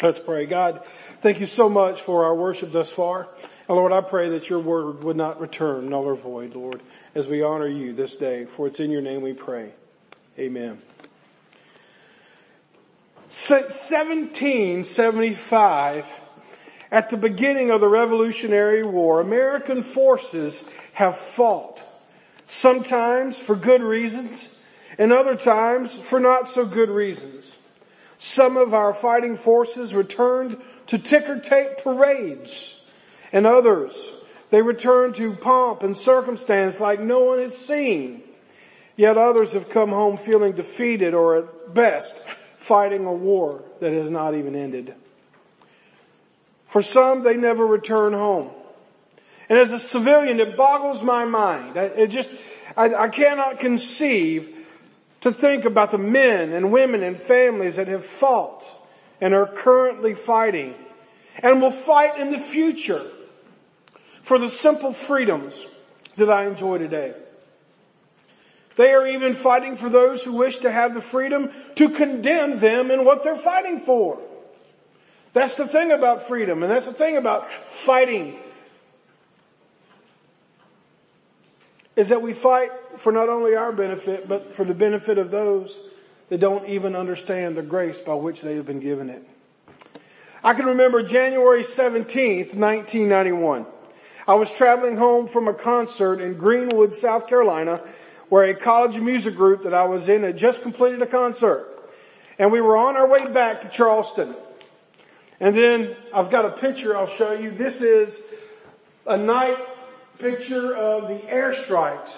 Let's pray. God, thank you so much for our worship thus far. And Lord, I pray that your word would not return null or void, Lord, as we honor you this day. For it's in your name we pray. Amen. Since 1775, at the beginning of the Revolutionary War, American forces have fought. Sometimes for good reasons, and other times for not so good reasons. Some of our fighting forces returned to ticker tape parades and others, they returned to pomp and circumstance like no one has seen. Yet others have come home feeling defeated or at best fighting a war that has not even ended. For some, they never return home. And as a civilian, it boggles my mind. It just, I, I cannot conceive to think about the men and women and families that have fought and are currently fighting and will fight in the future for the simple freedoms that I enjoy today. They are even fighting for those who wish to have the freedom to condemn them in what they're fighting for. That's the thing about freedom and that's the thing about fighting is that we fight for not only our benefit, but for the benefit of those that don't even understand the grace by which they have been given it. I can remember January 17th, 1991. I was traveling home from a concert in Greenwood, South Carolina, where a college music group that I was in had just completed a concert. And we were on our way back to Charleston. And then I've got a picture I'll show you. This is a night picture of the airstrikes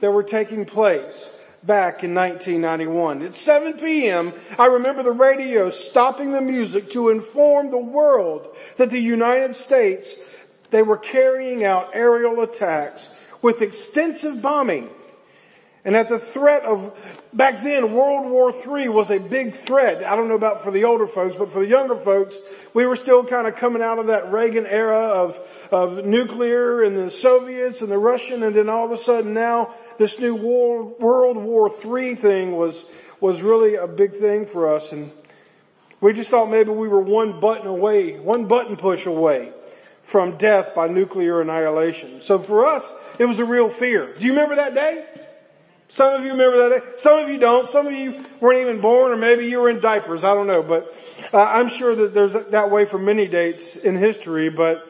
that were taking place back in 1991. At 7 p.m., I remember the radio stopping the music to inform the world that the United States, they were carrying out aerial attacks with extensive bombing and at the threat of, back then World War III was a big threat. I don't know about for the older folks, but for the younger folks, we were still kind of coming out of that Reagan era of, of nuclear and the Soviets and the Russian and then all of a sudden now this new World, World War III thing was, was really a big thing for us and we just thought maybe we were one button away, one button push away from death by nuclear annihilation. So for us, it was a real fear. Do you remember that day? Some of you remember that. Some of you don't. Some of you weren't even born or maybe you were in diapers. I don't know. But uh, I'm sure that there's that way for many dates in history. But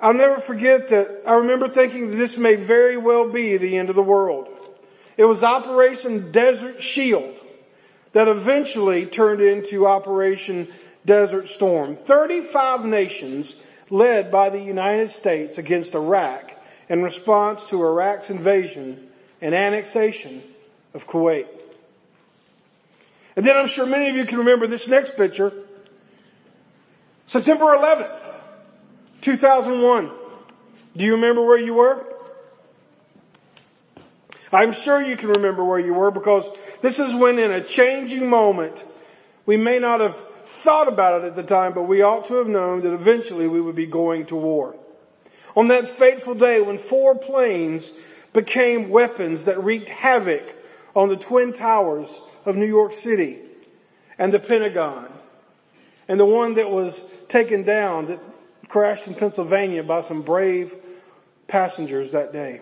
I'll never forget that I remember thinking that this may very well be the end of the world. It was Operation Desert Shield that eventually turned into Operation Desert Storm. 35 nations led by the United States against Iraq in response to Iraq's invasion and annexation of Kuwait. And then I'm sure many of you can remember this next picture. September 11th, 2001. Do you remember where you were? I'm sure you can remember where you were because this is when in a changing moment, we may not have thought about it at the time, but we ought to have known that eventually we would be going to war. On that fateful day when four planes became weapons that wreaked havoc on the twin towers of New York City and the Pentagon and the one that was taken down that crashed in Pennsylvania by some brave passengers that day.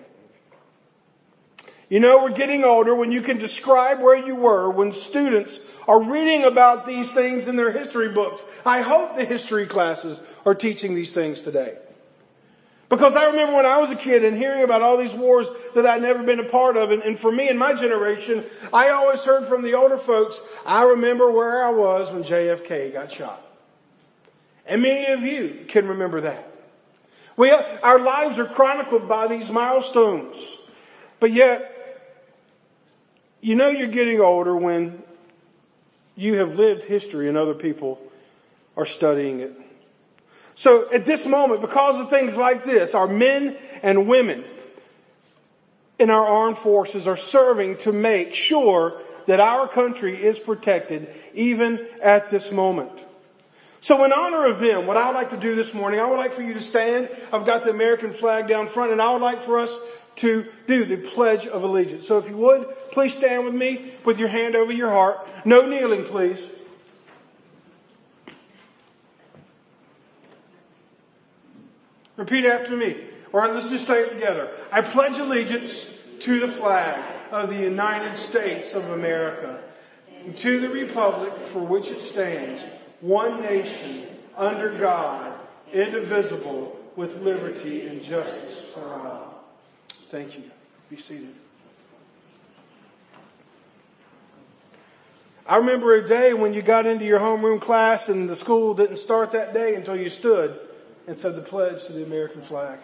You know, we're getting older when you can describe where you were when students are reading about these things in their history books. I hope the history classes are teaching these things today. Because I remember when I was a kid and hearing about all these wars that I'd never been a part of. And, and, for me and my generation, I always heard from the older folks, I remember where I was when JFK got shot. And many of you can remember that. We, our lives are chronicled by these milestones. But yet, you know you're getting older when you have lived history and other people are studying it. So at this moment, because of things like this, our men and women in our armed forces are serving to make sure that our country is protected even at this moment. So in honor of them, what I would like to do this morning, I would like for you to stand. I've got the American flag down front and I would like for us to do the Pledge of Allegiance. So if you would, please stand with me with your hand over your heart. No kneeling, please. Repeat after me. Or let's just say it together. I pledge allegiance to the flag of the United States of America and to the republic for which it stands, one nation, under God, indivisible, with liberty and justice for all. Thank you. Be seated. I remember a day when you got into your homeroom class and the school didn't start that day until you stood and said the pledge to the American flag.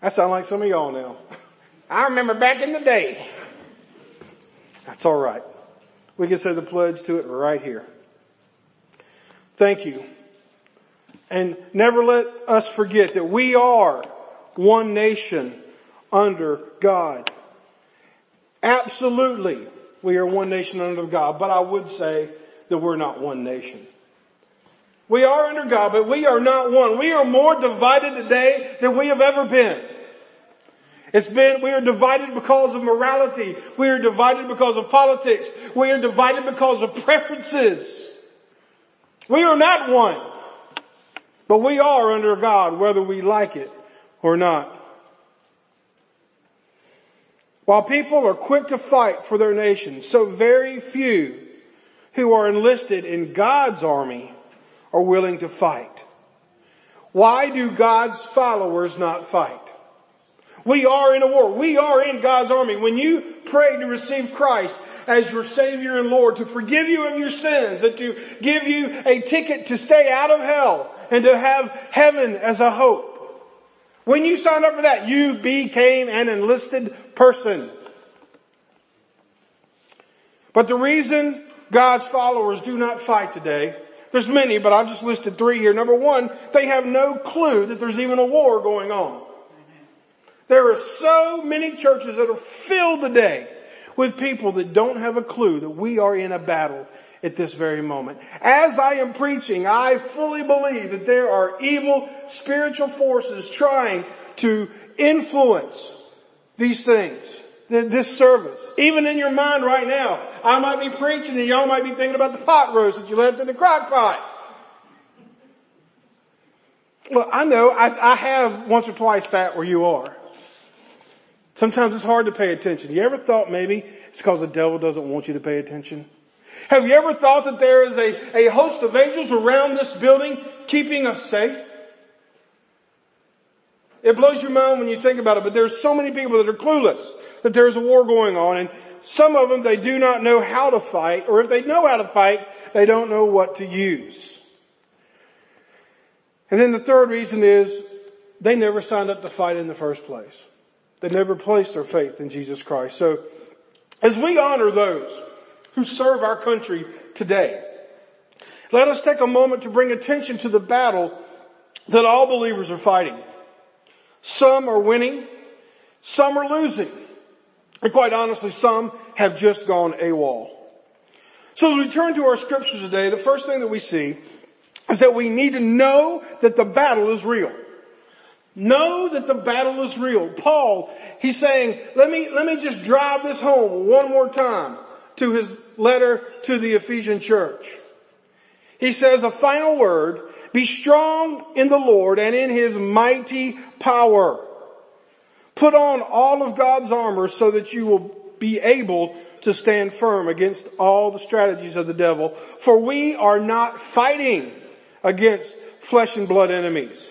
I sound like some of y'all now. I remember back in the day. That's alright. We can say the pledge to it right here. Thank you. And never let us forget that we are one nation under God. Absolutely we are one nation under God, but I would say that we're not one nation. We are under God, but we are not one. We are more divided today than we have ever been. It's been, we are divided because of morality. We are divided because of politics. We are divided because of preferences. We are not one. But we are under God whether we like it or not. While people are quick to fight for their nation, so very few who are enlisted in God's army are willing to fight. Why do God's followers not fight? We are in a war. We are in God's army. When you pray to receive Christ as your Savior and Lord, to forgive you of your sins, and to give you a ticket to stay out of hell, and to have heaven as a hope, when you signed up for that, you became an enlisted person. But the reason God's followers do not fight today, there's many, but I've just listed three here. Number one, they have no clue that there's even a war going on. There are so many churches that are filled today with people that don't have a clue that we are in a battle at this very moment. As I am preaching, I fully believe that there are evil spiritual forces trying to influence these things, this service. Even in your mind right now, I might be preaching and y'all might be thinking about the pot roast that you left in the crock pot. Well, I know I, I have once or twice sat where you are. Sometimes it's hard to pay attention. You ever thought maybe it's because the devil doesn't want you to pay attention? Have you ever thought that there is a, a host of angels around this building keeping us safe? It blows your mind when you think about it, but there's so many people that are clueless that there's a war going on and some of them they do not know how to fight or if they know how to fight, they don't know what to use. And then the third reason is they never signed up to fight in the first place. They never placed their faith in Jesus Christ. So as we honor those who serve our country today. Let us take a moment to bring attention to the battle that all believers are fighting. Some are winning, some are losing, and quite honestly, some have just gone AWOL. So as we turn to our scriptures today, the first thing that we see is that we need to know that the battle is real. Know that the battle is real. Paul, he's saying, let me, let me just drive this home one more time to his letter to the Ephesian church. He says a final word, be strong in the Lord and in his mighty power. Put on all of God's armor so that you will be able to stand firm against all the strategies of the devil. For we are not fighting against flesh and blood enemies,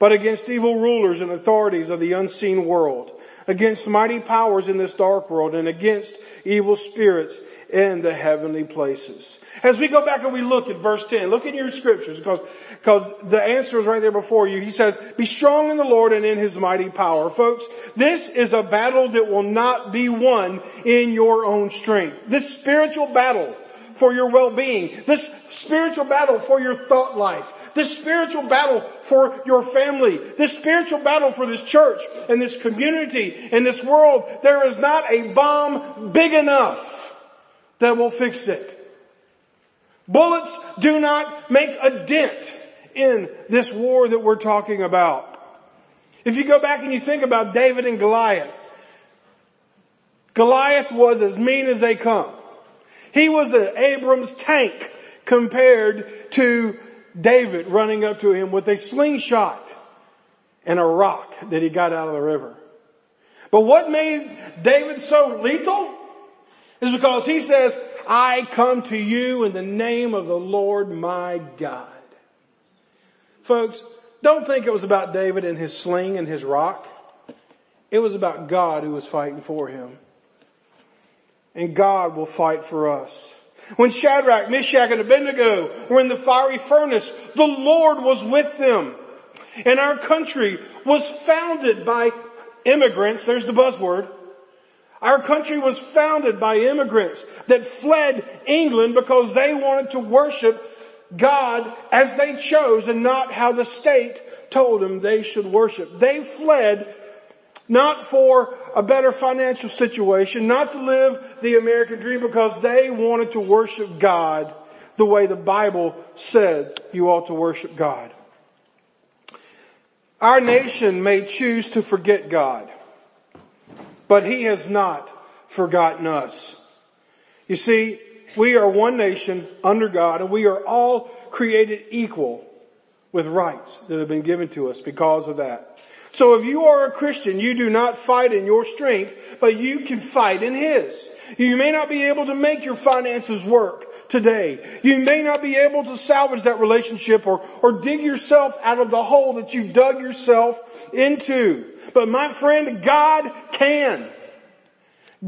but against evil rulers and authorities of the unseen world against mighty powers in this dark world and against evil spirits in the heavenly places. As we go back and we look at verse 10, look in your scriptures because, because the answer is right there before you. He says, be strong in the Lord and in his mighty power. Folks, this is a battle that will not be won in your own strength. This spiritual battle for your well-being, this spiritual battle for your thought life, this spiritual battle for your family, this spiritual battle for this church and this community and this world, there is not a bomb big enough that will fix it. Bullets do not make a dent in this war that we're talking about. If you go back and you think about David and Goliath, Goliath was as mean as they come. He was an Abrams tank compared to David running up to him with a slingshot and a rock that he got out of the river. But what made David so lethal is because he says, I come to you in the name of the Lord my God. Folks, don't think it was about David and his sling and his rock. It was about God who was fighting for him. And God will fight for us. When Shadrach, Meshach, and Abednego were in the fiery furnace, the Lord was with them. And our country was founded by immigrants, there's the buzzword. Our country was founded by immigrants that fled England because they wanted to worship God as they chose and not how the state told them they should worship. They fled not for a better financial situation, not to live the American dream because they wanted to worship God the way the Bible said you ought to worship God. Our nation may choose to forget God, but He has not forgotten us. You see, we are one nation under God and we are all created equal with rights that have been given to us because of that. So if you are a Christian, you do not fight in your strength, but you can fight in His. You may not be able to make your finances work today. You may not be able to salvage that relationship or, or dig yourself out of the hole that you've dug yourself into. But my friend, God can.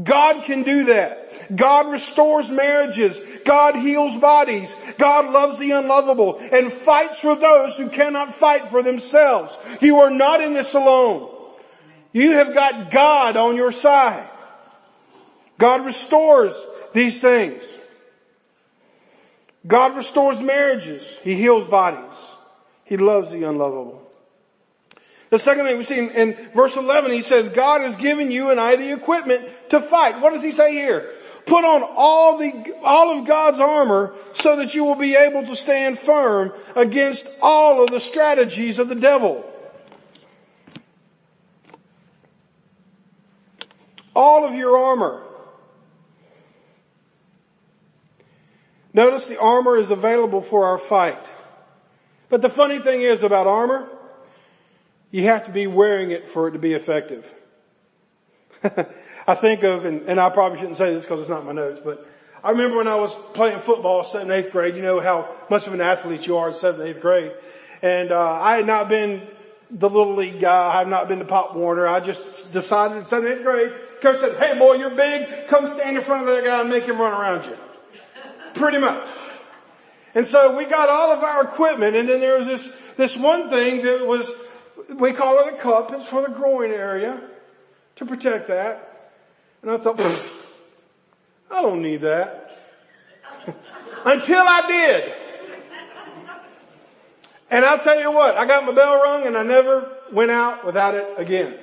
God can do that. God restores marriages. God heals bodies. God loves the unlovable and fights for those who cannot fight for themselves. You are not in this alone. You have got God on your side. God restores these things. God restores marriages. He heals bodies. He loves the unlovable. The second thing we see in, in, verse 11, he says, God has given you and I the equipment to fight. What does he say here? Put on all the, all of God's armor so that you will be able to stand firm against all of the strategies of the devil. All of your armor. Notice the armor is available for our fight. But the funny thing is about armor, you have to be wearing it for it to be effective. I think of, and, and, I probably shouldn't say this because it's not my notes, but I remember when I was playing football, seventh eighth grade, you know how much of an athlete you are in seventh eighth grade. And, uh, I had not been the little league guy. I have not been the Pop Warner. I just decided in seventh, eighth grade, coach said, hey boy, you're big. Come stand in front of that guy and make him run around you. Pretty much. And so we got all of our equipment and then there was this, this one thing that was, we call it a cup. It's for the groin area to protect that. And I thought, I don't need that. Until I did. And I'll tell you what, I got my bell rung and I never went out without it again.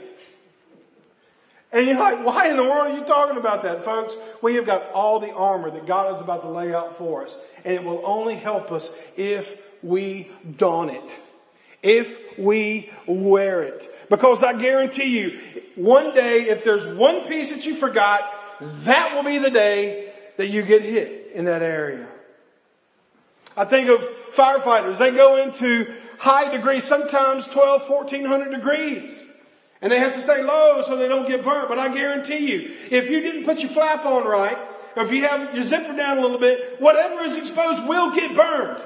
And you're like, why in the world are you talking about that, folks? We have got all the armor that God is about to lay out for us. And it will only help us if we don it. If we wear it. Because I guarantee you, one day, if there's one piece that you forgot, that will be the day that you get hit in that area. I think of firefighters. They go into high degrees, sometimes 12, 1400 degrees. And they have to stay low so they don't get burnt. But I guarantee you, if you didn't put your flap on right, or if you have your zipper down a little bit, whatever is exposed will get burned.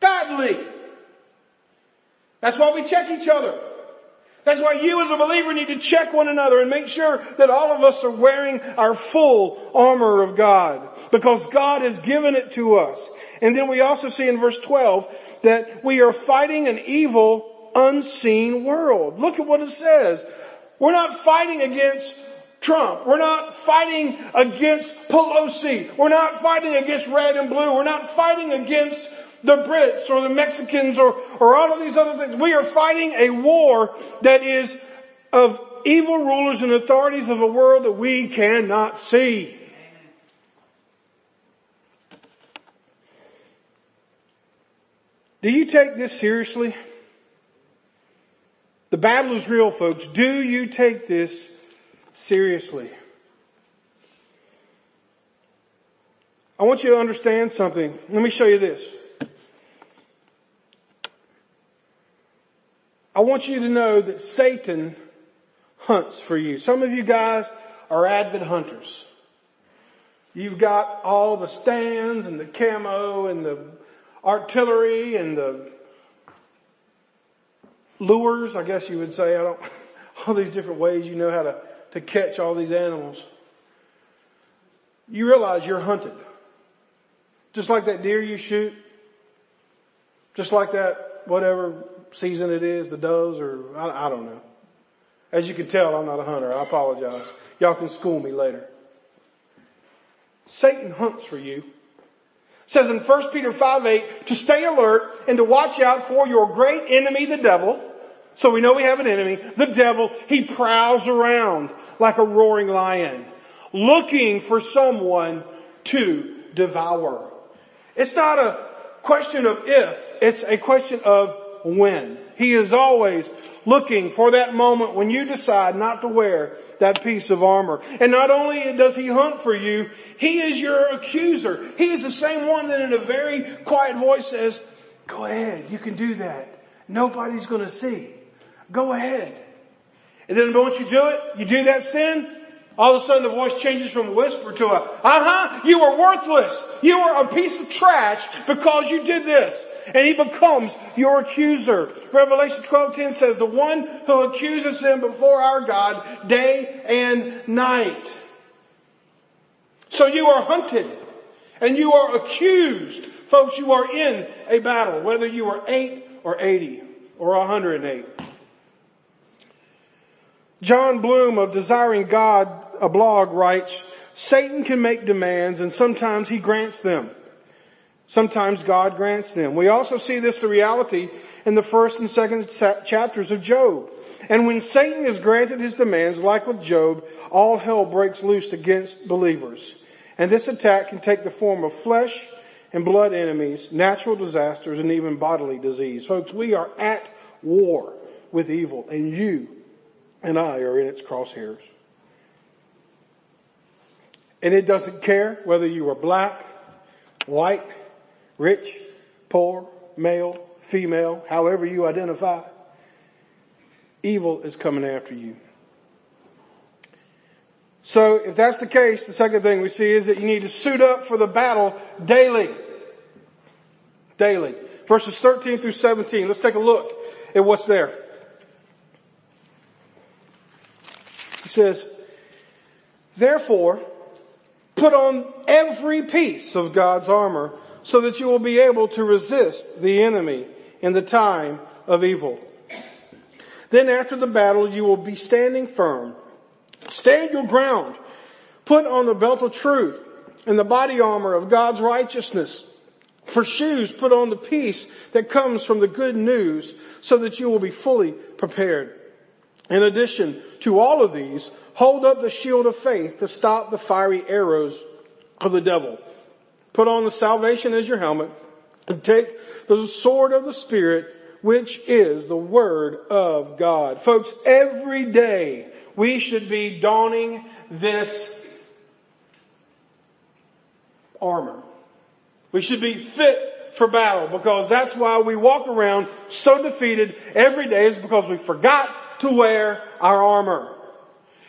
Badly. That's why we check each other. That's why you as a believer need to check one another and make sure that all of us are wearing our full armor of God. Because God has given it to us. And then we also see in verse 12 that we are fighting an evil unseen world. Look at what it says. We're not fighting against Trump. We're not fighting against Pelosi. We're not fighting against red and blue. We're not fighting against the Brits or the Mexicans or, or all of these other things. We are fighting a war that is of evil rulers and authorities of a world that we cannot see. Do you take this seriously? The battle is real, folks. Do you take this seriously? I want you to understand something. Let me show you this. I want you to know that Satan hunts for you. Some of you guys are avid hunters. You've got all the stands and the camo and the artillery and the lures, I guess you would say. I don't, all these different ways you know how to, to catch all these animals. You realize you're hunted. Just like that deer you shoot. Just like that, whatever season it is, the does or I, I don't know. As you can tell, I'm not a hunter. I apologize. Y'all can school me later. Satan hunts for you. It says in 1 Peter 5 8 to stay alert and to watch out for your great enemy, the devil. So we know we have an enemy. The devil, he prowls around like a roaring lion, looking for someone to devour. It's not a question of if, it's a question of when. He is always looking for that moment when you decide not to wear that piece of armor. And not only does he hunt for you, he is your accuser. He is the same one that in a very quiet voice says, go ahead, you can do that. Nobody's gonna see. Go ahead. And then once you do it, you do that sin, all of a sudden the voice changes from a whisper to a, uh-huh, you are worthless. You are a piece of trash because you did this. And he becomes your accuser. Revelation 12:10 says, the one who accuses them before our God day and night. So you are hunted and you are accused. Folks, you are in a battle, whether you are eight or 80 or 108. John Bloom of Desiring God, a blog writes, Satan can make demands and sometimes he grants them. Sometimes God grants them. We also see this the reality in the first and second chapters of Job. And when Satan is granted his demands, like with Job, all hell breaks loose against believers. And this attack can take the form of flesh and blood enemies, natural disasters, and even bodily disease. Folks, we are at war with evil, and you and I are in its crosshairs. And it doesn't care whether you are black, white, rich, poor, male, female, however you identify. Evil is coming after you. So if that's the case, the second thing we see is that you need to suit up for the battle daily. Daily. Verses 13 through 17. Let's take a look at what's there. He says, therefore, put on every piece of God's armor so that you will be able to resist the enemy in the time of evil. Then after the battle, you will be standing firm Stand your ground. Put on the belt of truth and the body armor of God's righteousness. For shoes, put on the peace that comes from the good news so that you will be fully prepared. In addition to all of these, hold up the shield of faith to stop the fiery arrows of the devil. Put on the salvation as your helmet and take the sword of the spirit, which is the word of God. Folks, every day we should be donning this armor. We should be fit for battle because that's why we walk around so defeated every day is because we forgot to wear our armor.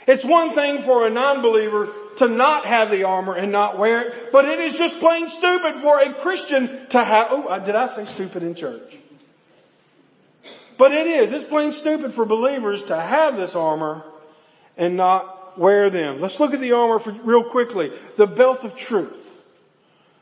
It's one thing for a non-believer to not have the armor and not wear it, but it is just plain stupid for a Christian to have, oh, did I say stupid in church? But it is, it's plain stupid for believers to have this armor and not wear them. Let's look at the armor for, real quickly. The belt of truth.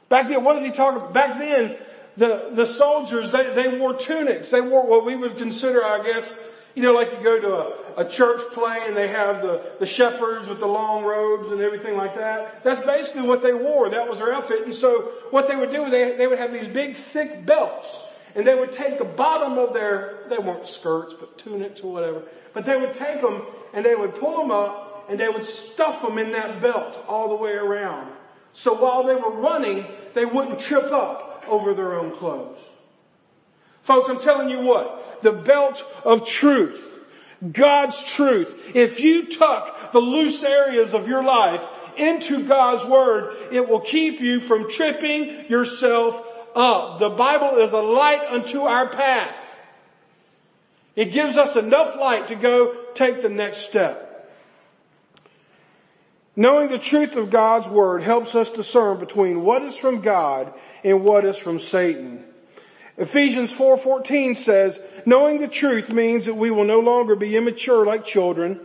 Back then, what is he talking about? Back then, the, the soldiers, they, they wore tunics. They wore what we would consider, I guess, you know, like you go to a, a church play and they have the, the shepherds with the long robes and everything like that. That's basically what they wore. That was their outfit. And so what they would do, they, they would have these big thick belts and they would take the bottom of their, they weren't skirts, but tunics or whatever, but they would take them and they would pull them up and they would stuff them in that belt all the way around. So while they were running, they wouldn't trip up over their own clothes. Folks, I'm telling you what, the belt of truth, God's truth, if you tuck the loose areas of your life into God's Word, it will keep you from tripping yourself up. The Bible is a light unto our path. It gives us enough light to go take the next step. Knowing the truth of God's word helps us discern between what is from God and what is from Satan. Ephesians 4:14 says, knowing the truth means that we will no longer be immature like children.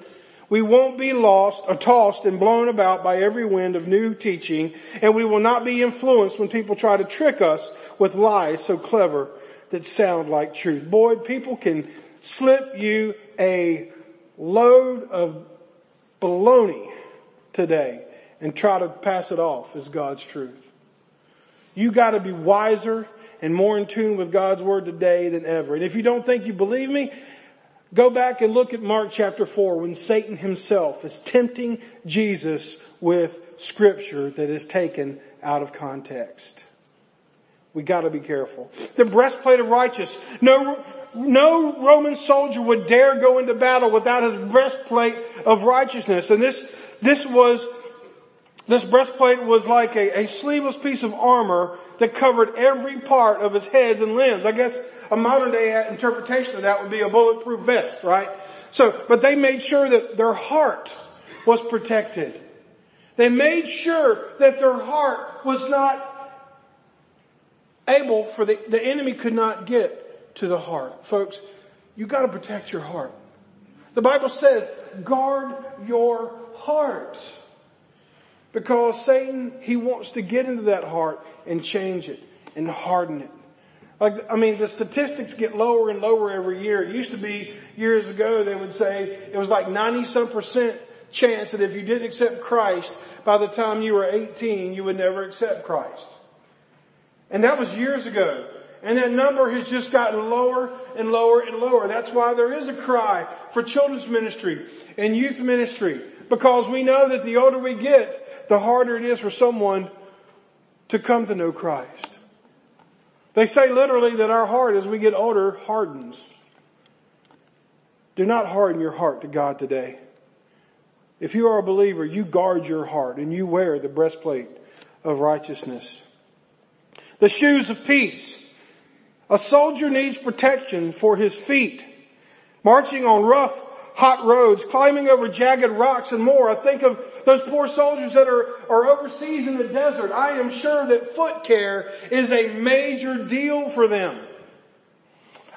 We won't be lost or tossed and blown about by every wind of new teaching, and we will not be influenced when people try to trick us with lies so clever that sound like truth. Boy, people can slip you a load of baloney today and try to pass it off as God's truth. You gotta be wiser and more in tune with God's word today than ever. And if you don't think you believe me, go back and look at Mark chapter 4 when Satan himself is tempting Jesus with scripture that is taken out of context. We gotta be careful. The breastplate of righteousness. No, no Roman soldier would dare go into battle without his breastplate of righteousness. And this, this was, this breastplate was like a, a sleeveless piece of armor that covered every part of his heads and limbs. I guess a modern day interpretation of that would be a bulletproof vest, right? So, but they made sure that their heart was protected. They made sure that their heart was not able for the, the enemy could not get to the heart. Folks, you gotta protect your heart. The Bible says, guard your heart. Because Satan, he wants to get into that heart and change it and harden it. Like, I mean, the statistics get lower and lower every year. It used to be years ago, they would say it was like 90 some percent chance that if you didn't accept Christ, by the time you were 18, you would never accept Christ. And that was years ago. And that number has just gotten lower and lower and lower. That's why there is a cry for children's ministry and youth ministry. Because we know that the older we get, the harder it is for someone to come to know Christ. They say literally that our heart as we get older hardens. Do not harden your heart to God today. If you are a believer, you guard your heart and you wear the breastplate of righteousness. The shoes of peace. A soldier needs protection for his feet. Marching on rough, hot roads, climbing over jagged rocks and more. I think of those poor soldiers that are, are overseas in the desert. I am sure that foot care is a major deal for them.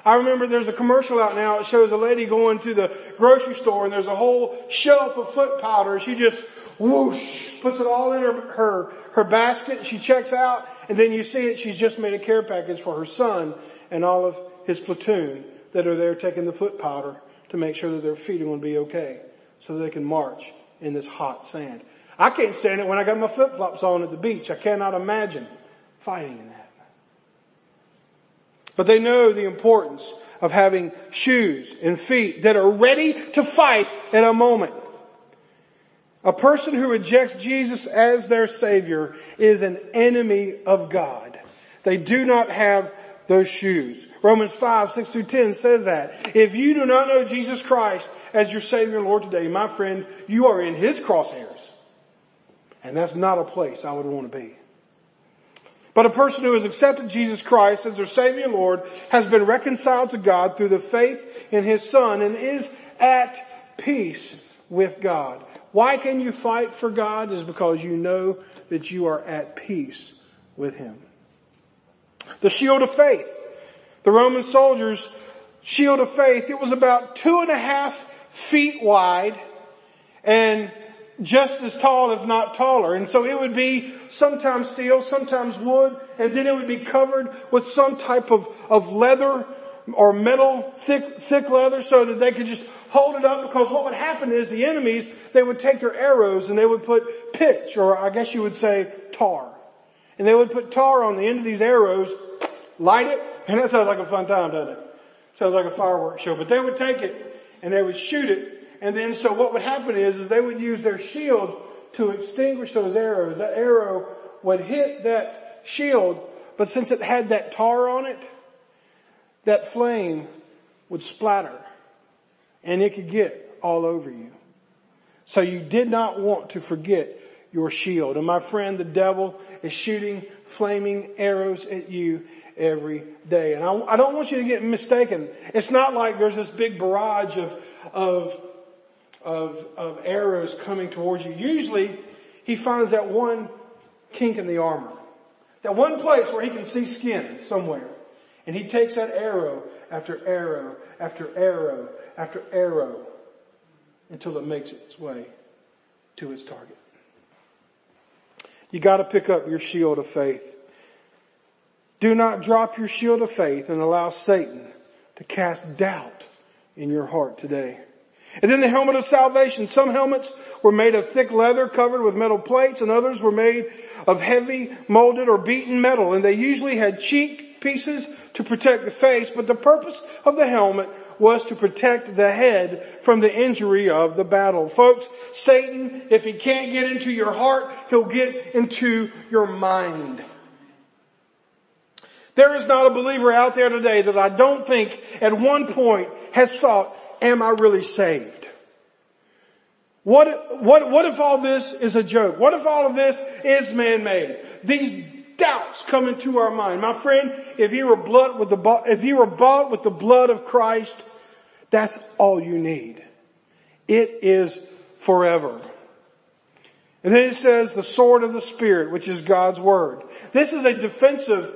I remember there's a commercial out now that shows a lady going to the grocery store and there's a whole shelf of foot powder. She just whoosh, puts it all in her, her, her basket. She checks out and then you see it, she's just made a care package for her son and all of his platoon that are there taking the foot powder to make sure that their feet are going to be okay so they can march in this hot sand. I can't stand it when I got my flip flops on at the beach. I cannot imagine fighting in that. But they know the importance of having shoes and feet that are ready to fight in a moment. A person who rejects Jesus as their savior is an enemy of God. They do not have those shoes. Romans 5, 6 through 10 says that. If you do not know Jesus Christ as your Savior and Lord today, my friend, you are in His crosshairs. And that's not a place I would want to be. But a person who has accepted Jesus Christ as their Savior and Lord has been reconciled to God through the faith in His Son and is at peace with God. Why can you fight for God? Is because you know that you are at peace with Him. The shield of faith. The Roman soldiers shield of faith, it was about two and a half feet wide and just as tall, if not taller. And so it would be sometimes steel, sometimes wood, and then it would be covered with some type of, of leather or metal, thick, thick leather so that they could just hold it up because what would happen is the enemies, they would take their arrows and they would put pitch or I guess you would say tar. And they would put tar on the end of these arrows, light it, and that sounds like a fun time, doesn't it? Sounds like a fireworks show. But they would take it and they would shoot it. And then so what would happen is, is they would use their shield to extinguish those arrows. That arrow would hit that shield, but since it had that tar on it, that flame would splatter and it could get all over you. So you did not want to forget your shield. And my friend, the devil is shooting flaming arrows at you every day. And I, I, don't want you to get mistaken. It's not like there's this big barrage of, of, of, of arrows coming towards you. Usually he finds that one kink in the armor. That one place where he can see skin somewhere. And he takes that arrow after arrow after arrow after arrow until it makes its way to its target. You gotta pick up your shield of faith. Do not drop your shield of faith and allow Satan to cast doubt in your heart today. And then the helmet of salvation. Some helmets were made of thick leather covered with metal plates and others were made of heavy molded or beaten metal and they usually had cheek pieces to protect the face, but the purpose of the helmet was to protect the head from the injury of the battle. Folks, Satan, if he can't get into your heart, he'll get into your mind. There is not a believer out there today that I don't think at one point has thought, am I really saved? What, what, what if all this is a joke? What if all of this is man-made? These doubts come into our mind. My friend, if you were blood with the, if you were bought with the blood of Christ, that's all you need. It is forever. And then it says the sword of the Spirit, which is God's Word. This is a defensive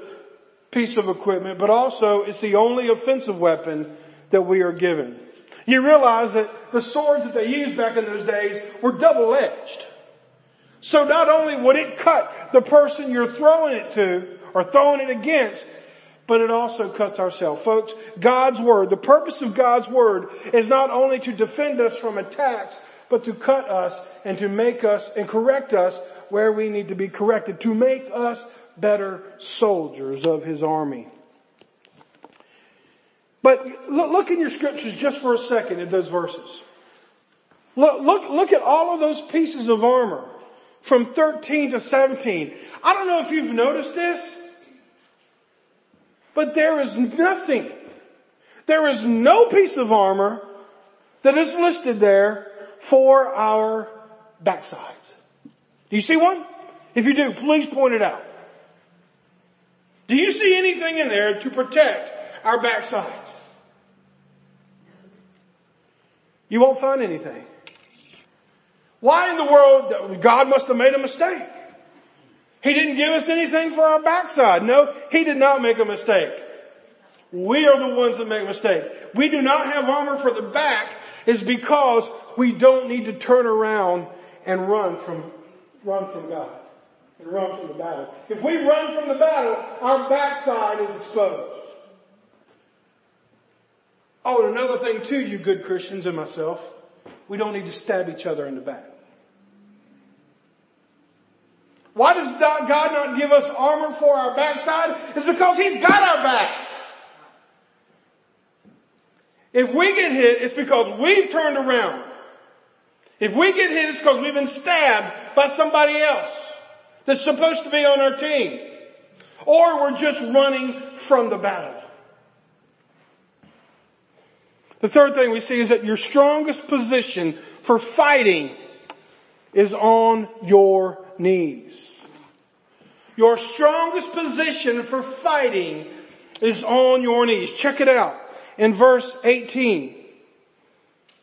piece of equipment, but also it's the only offensive weapon that we are given. You realize that the swords that they used back in those days were double-edged. So not only would it cut the person you're throwing it to or throwing it against, but it also cuts ourselves. Folks, God's Word, the purpose of God's Word is not only to defend us from attacks, but to cut us and to make us and correct us where we need to be corrected, to make us better soldiers of His army. But look in your scriptures just for a second at those verses. Look, look, look at all of those pieces of armor from 13 to 17. I don't know if you've noticed this, but there is nothing, there is no piece of armor that is listed there for our backsides. Do you see one? If you do, please point it out. Do you see anything in there to protect our backsides? You won't find anything. Why in the world, God must have made a mistake. He didn't give us anything for our backside. No, He did not make a mistake. We are the ones that make a mistake. We do not have armor for the back is because we don't need to turn around and run from, run from God. And run from the battle. If we run from the battle, our backside is exposed. Oh, and another thing too, you good Christians and myself, we don't need to stab each other in the back. Why does God not give us armor for our backside? It's because He's got our back. If we get hit, it's because we've turned around. If we get hit, it's because we've been stabbed by somebody else that's supposed to be on our team. Or we're just running from the battle. The third thing we see is that your strongest position for fighting is on your knees. Your strongest position for fighting is on your knees. Check it out in verse 18.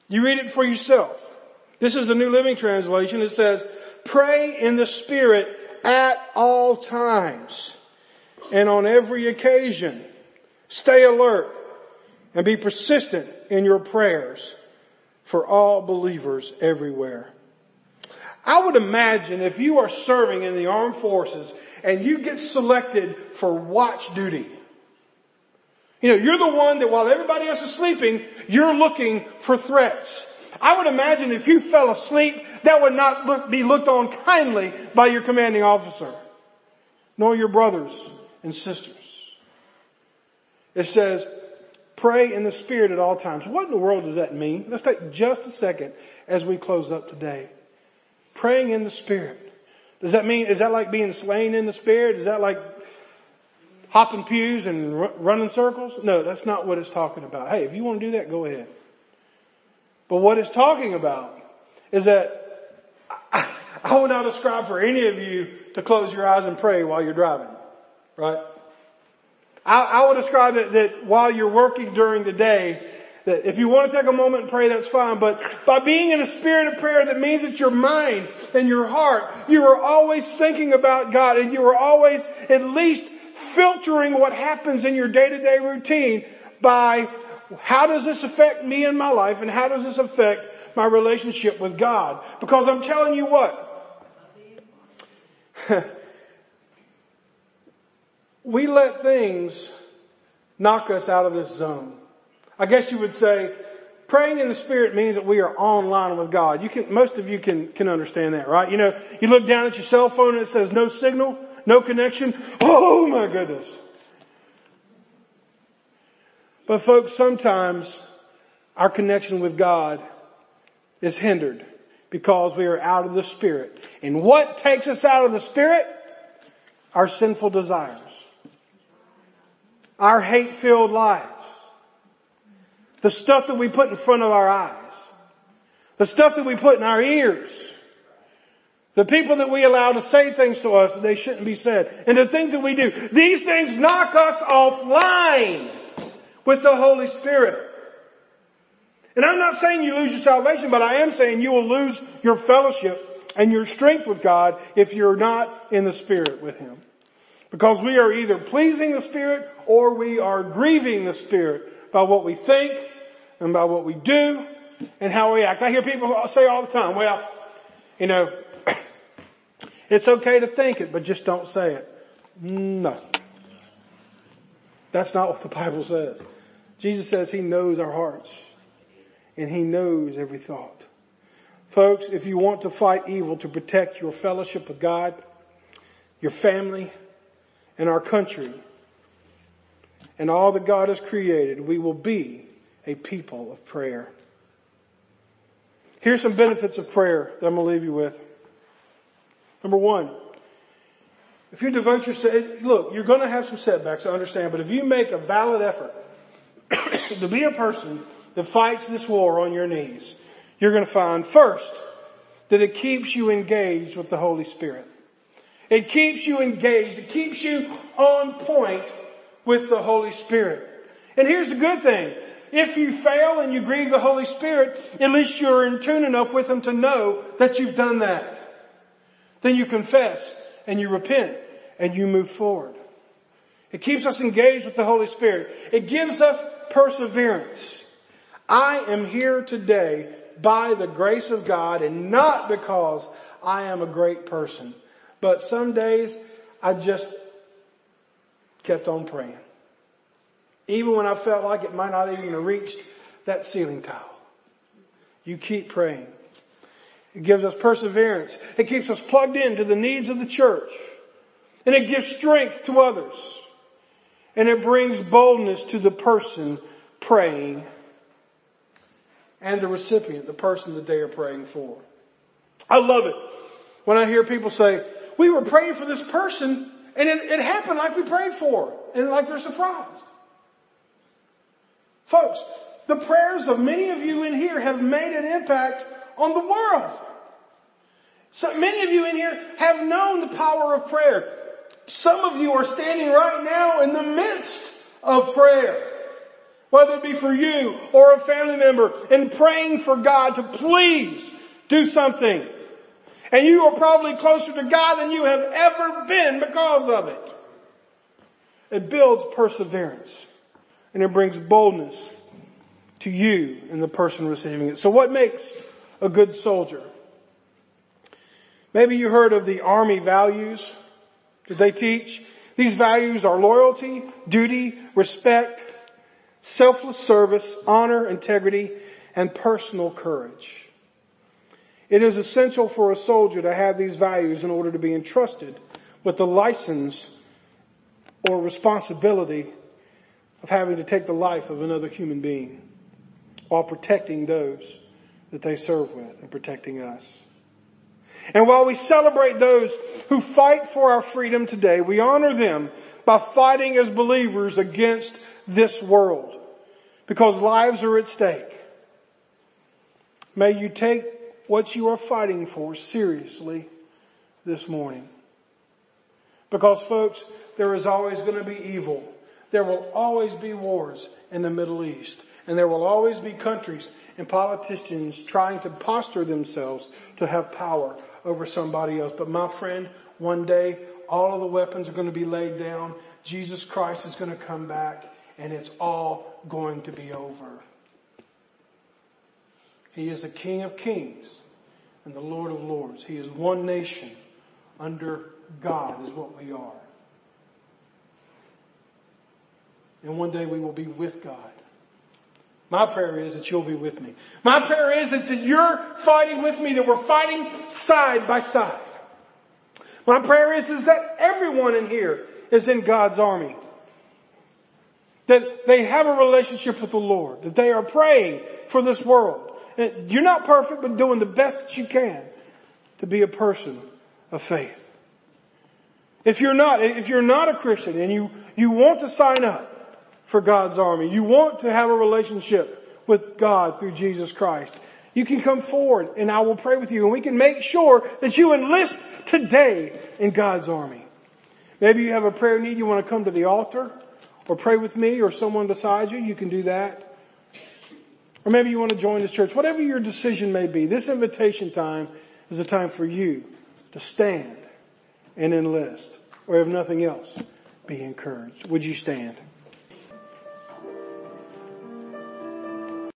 You read it for yourself. This is the New Living Translation. It says, pray in the Spirit at all times and on every occasion. Stay alert and be persistent in your prayers for all believers everywhere. I would imagine if you are serving in the armed forces and you get selected for watch duty, you know, you're the one that while everybody else is sleeping, you're looking for threats. I would imagine if you fell asleep, that would not look, be looked on kindly by your commanding officer, nor your brothers and sisters. It says, pray in the spirit at all times. What in the world does that mean? Let's take just a second as we close up today. Praying in the spirit. Does that mean, is that like being slain in the spirit? Is that like hopping pews and running circles? No, that's not what it's talking about. Hey, if you want to do that, go ahead. But what it's talking about is that I, I would not ascribe for any of you to close your eyes and pray while you're driving, right? I, I would describe it that while you're working during the day, that if you want to take a moment and pray, that's fine. But by being in a spirit of prayer, that means that your mind and your heart, you are always thinking about God and you are always at least filtering what happens in your day-to-day routine by how does this affect me in my life and how does this affect my relationship with God? Because I'm telling you what, we let things knock us out of this zone. I guess you would say praying in the spirit means that we are online with God. You can, most of you can, can understand that, right? You know, you look down at your cell phone and it says no signal, no connection. Oh my goodness. But folks, sometimes our connection with God is hindered because we are out of the spirit. And what takes us out of the spirit? Our sinful desires. Our hate-filled lives. The stuff that we put in front of our eyes. The stuff that we put in our ears. The people that we allow to say things to us that they shouldn't be said. And the things that we do. These things knock us offline with the Holy Spirit. And I'm not saying you lose your salvation, but I am saying you will lose your fellowship and your strength with God if you're not in the Spirit with Him. Because we are either pleasing the Spirit or we are grieving the Spirit by what we think and by what we do and how we act. I hear people say all the time, well, you know, it's okay to think it, but just don't say it. No. That's not what the Bible says. Jesus says He knows our hearts and He knows every thought. Folks, if you want to fight evil to protect your fellowship with God, your family, and our country, and all that God has created, we will be a people of prayer. Here's some benefits of prayer that I'm going to leave you with. Number one, if you devote yourself, look, you're going to have some setbacks, I understand, but if you make a valid effort to be a person that fights this war on your knees, you're going to find first that it keeps you engaged with the Holy Spirit. It keeps you engaged. It keeps you on point with the Holy Spirit. And here's the good thing. If you fail and you grieve the Holy Spirit, at least you're in tune enough with Him to know that you've done that. Then you confess and you repent and you move forward. It keeps us engaged with the Holy Spirit. It gives us perseverance. I am here today by the grace of God and not because I am a great person. But some days I just kept on praying. Even when I felt like it might not even have reached that ceiling tile. You keep praying. It gives us perseverance. It keeps us plugged into the needs of the church. And it gives strength to others. And it brings boldness to the person praying and the recipient, the person that they are praying for. I love it when I hear people say, we were praying for this person and it, it happened like we prayed for and like they're surprised. Folks, the prayers of many of you in here have made an impact on the world. So many of you in here have known the power of prayer. Some of you are standing right now in the midst of prayer. Whether it be for you or a family member and praying for God to please do something. And you are probably closer to God than you have ever been because of it. It builds perseverance and it brings boldness to you and the person receiving it. So what makes a good soldier? Maybe you heard of the army values that they teach. These values are loyalty, duty, respect, selfless service, honor, integrity, and personal courage. It is essential for a soldier to have these values in order to be entrusted with the license or responsibility of having to take the life of another human being while protecting those that they serve with and protecting us. And while we celebrate those who fight for our freedom today, we honor them by fighting as believers against this world because lives are at stake. May you take what you are fighting for seriously this morning. Because folks, there is always going to be evil. There will always be wars in the Middle East. And there will always be countries and politicians trying to posture themselves to have power over somebody else. But my friend, one day all of the weapons are going to be laid down. Jesus Christ is going to come back and it's all going to be over. He is the King of kings and the Lord of lords. He is one nation under God is what we are. And one day we will be with God. My prayer is that you'll be with me. My prayer is that you're fighting with me, that we're fighting side by side. My prayer is, is that everyone in here is in God's army. That they have a relationship with the Lord. That they are praying for this world. And you're not perfect, but doing the best that you can to be a person of faith. If you're not, if you're not a Christian and you, you want to sign up for God's army, you want to have a relationship with God through Jesus Christ, you can come forward and I will pray with you and we can make sure that you enlist today in God's army. Maybe you have a prayer need, you want to come to the altar or pray with me or someone beside you, you can do that. Or maybe you want to join this church. Whatever your decision may be, this invitation time is a time for you to stand and enlist. Or if nothing else, be encouraged. Would you stand?